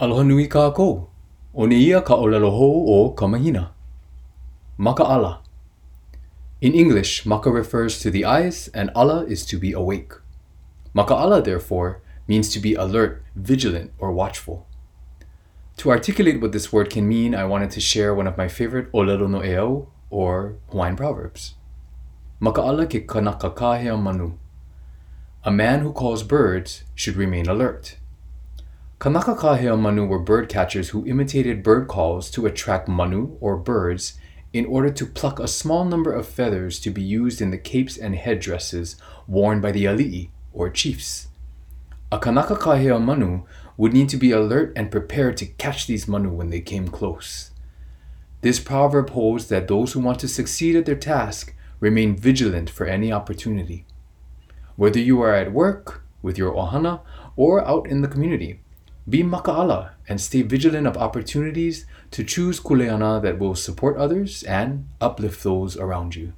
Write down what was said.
Aloha nui kākou. O ia ka olelo hou o ka mahina. Maka'ala. In English, maka refers to the eyes and ala is to be awake. Maka Maka'ala, therefore, means to be alert, vigilant, or watchful. To articulate what this word can mean, I wanted to share one of my favorite olelo no'eau, or Hawaiian proverbs. Maka'ala ke kanaka kahea manu. A man who calls birds should remain alert. Kanaka kahea manu were bird catchers who imitated bird calls to attract manu, or birds, in order to pluck a small number of feathers to be used in the capes and headdresses worn by the ali'i, or chiefs. A kanaka kahea manu would need to be alert and prepared to catch these manu when they came close. This proverb holds that those who want to succeed at their task remain vigilant for any opportunity. Whether you are at work, with your ohana, or out in the community, be maka'ala and stay vigilant of opportunities to choose kuleana that will support others and uplift those around you.